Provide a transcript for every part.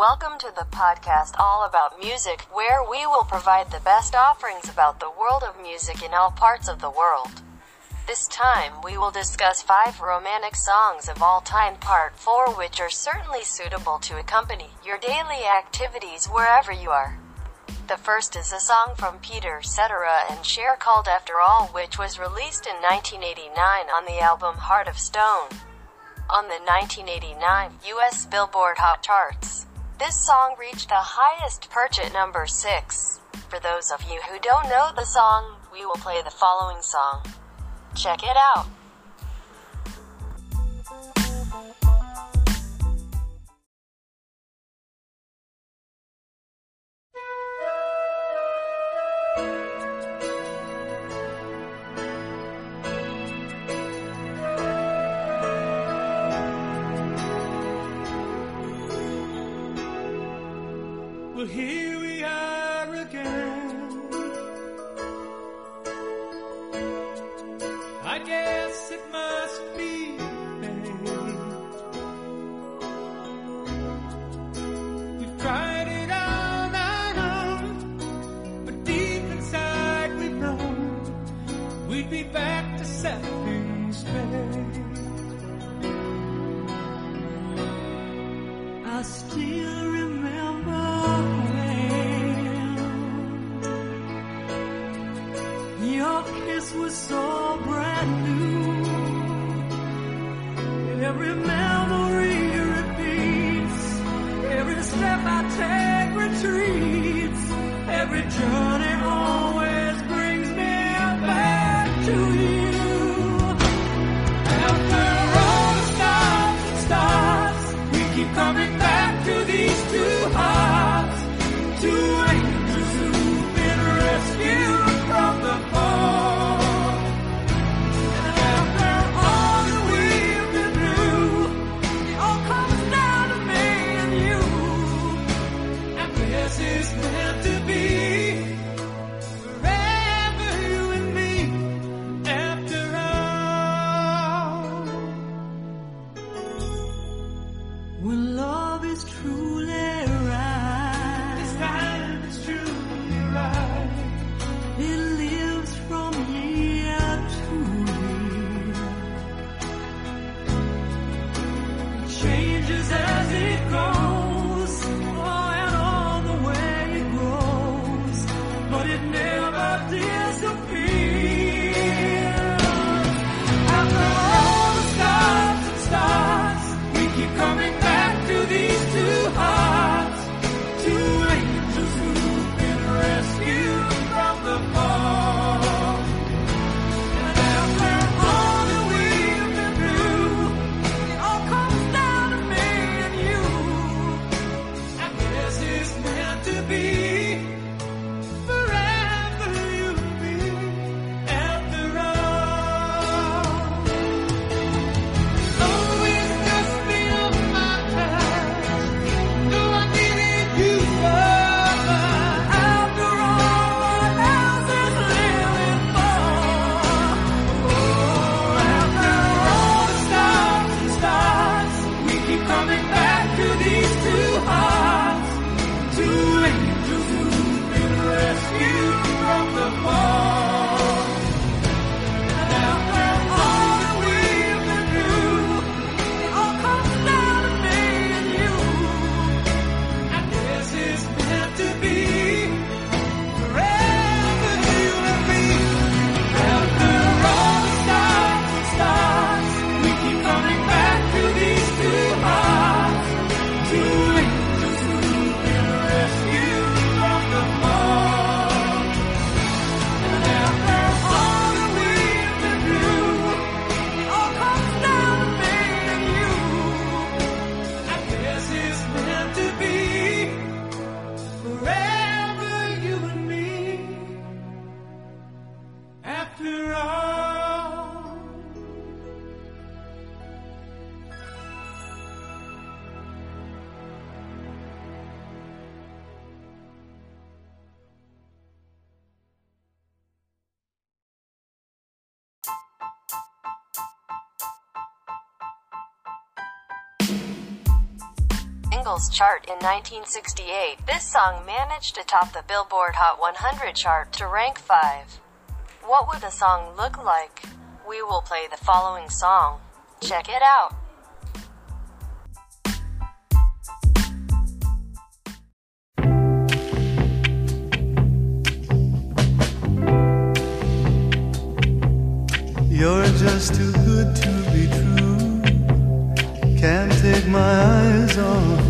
Welcome to the podcast all about music, where we will provide the best offerings about the world of music in all parts of the world. This time we will discuss five romantic songs of all time, part four, which are certainly suitable to accompany your daily activities wherever you are. The first is a song from Peter Cetera and Cher called After All, which was released in 1989 on the album Heart of Stone. On the 1989 US Billboard Hot Charts, this song reached the highest perch at number 6. For those of you who don't know the song, we will play the following song. Check it out. To you. Singles Chart in 1968. This song managed to top the Billboard Hot 100 chart to rank 5. What would the song look like? We will play the following song. Check it out. You're just too good to be true. Can't take my eyes off.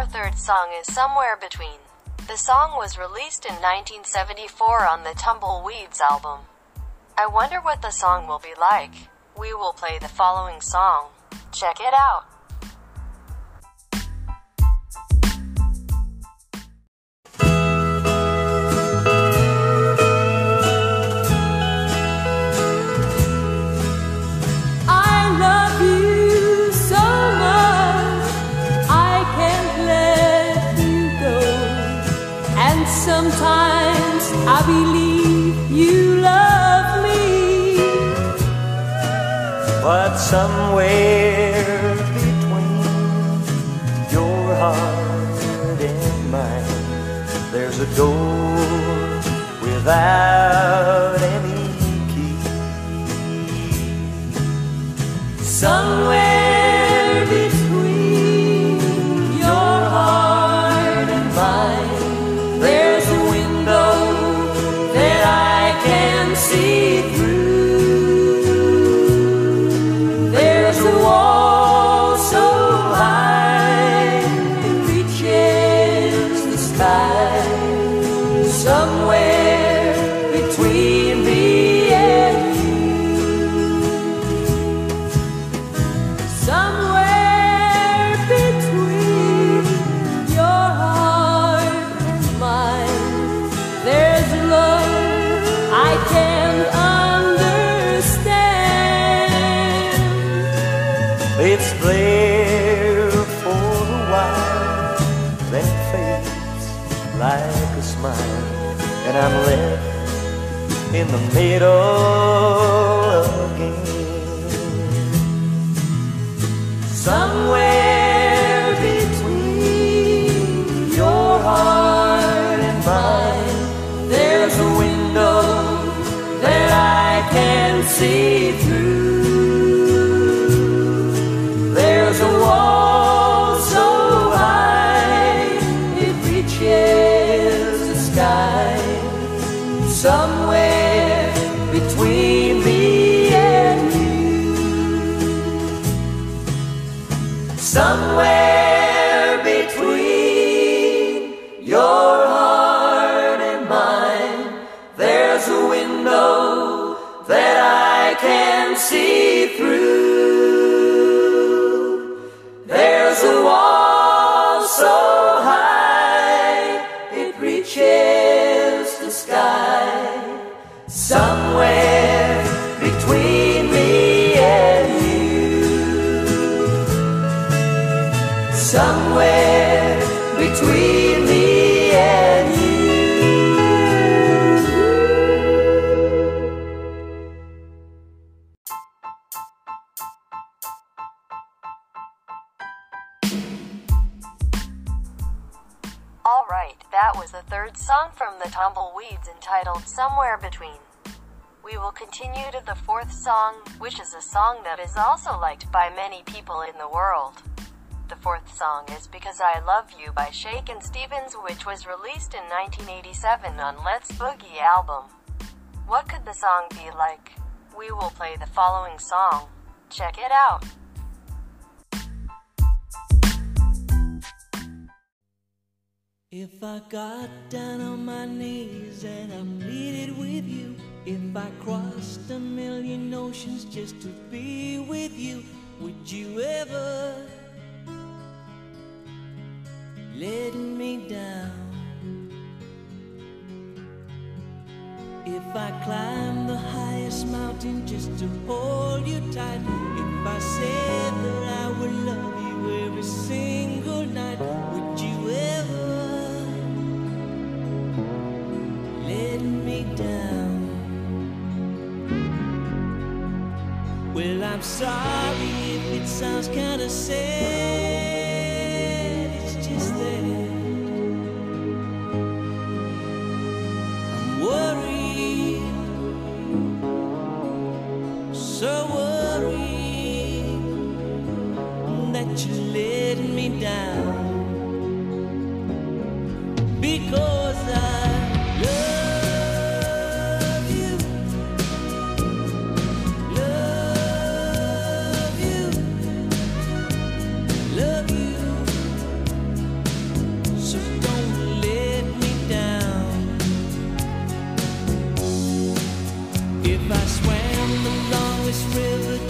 Our third song is Somewhere Between. The song was released in 1974 on the Tumbleweeds album. I wonder what the song will be like. We will play the following song. Check it out. Sometimes I believe you love me. But somewhere between your heart and mine, there's a door without any key. Somewhere in the middle see through. That was the third song from the Tumbleweeds entitled Somewhere Between. We will continue to the fourth song, which is a song that is also liked by many people in the world. The fourth song is Because I Love You by Shakin' Stevens, which was released in 1987 on Let's Boogie album. What could the song be like? We will play the following song. Check it out. If I got down on my knees and I pleaded with you, if I crossed a million oceans just to be with you, would you ever let me down? If I climbed the highest mountain just to hold you tight, if I said that I would love you every single night, I'm sorry if it sounds kinda sad. never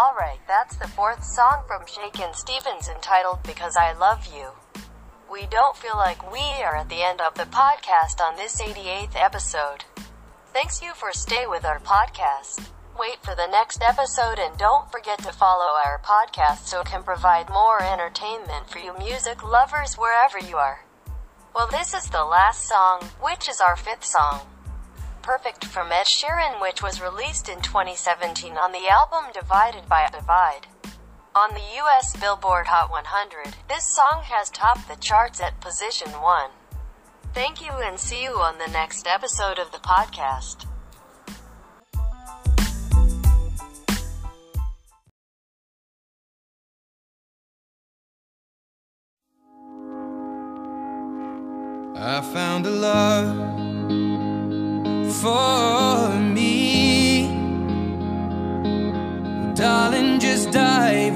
Alright, that's the fourth song from Shakin' Stevens entitled Because I Love You. We don't feel like we are at the end of the podcast on this 88th episode. Thanks you for stay with our podcast. Wait for the next episode and don't forget to follow our podcast so can provide more entertainment for you music lovers wherever you are. Well, this is the last song, which is our fifth song. Perfect from Ed Sheeran, which was released in 2017 on the album Divided by Divide. On the US Billboard Hot 100, this song has topped the charts at position 1. Thank you and see you on the next episode of the podcast. I found a love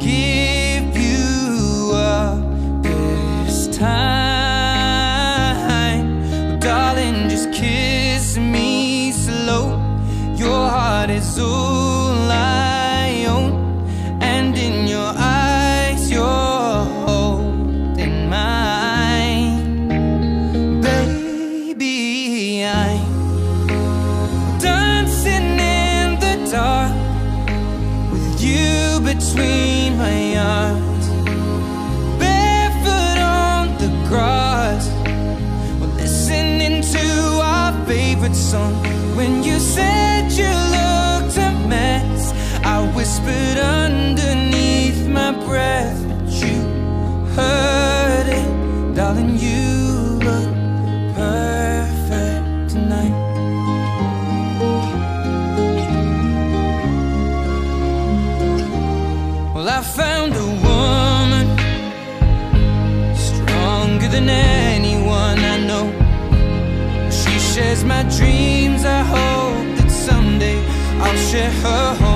give you up this time. Darling, just kiss me slow. Your heart is all I own, and in your eyes, you're holding mine. Baby, I'm dancing in the dark with you between favorite song. When you said you looked a mess, I whispered underneath my breath, but you heard it, darling. You dreams. I hope that someday I'll share her home.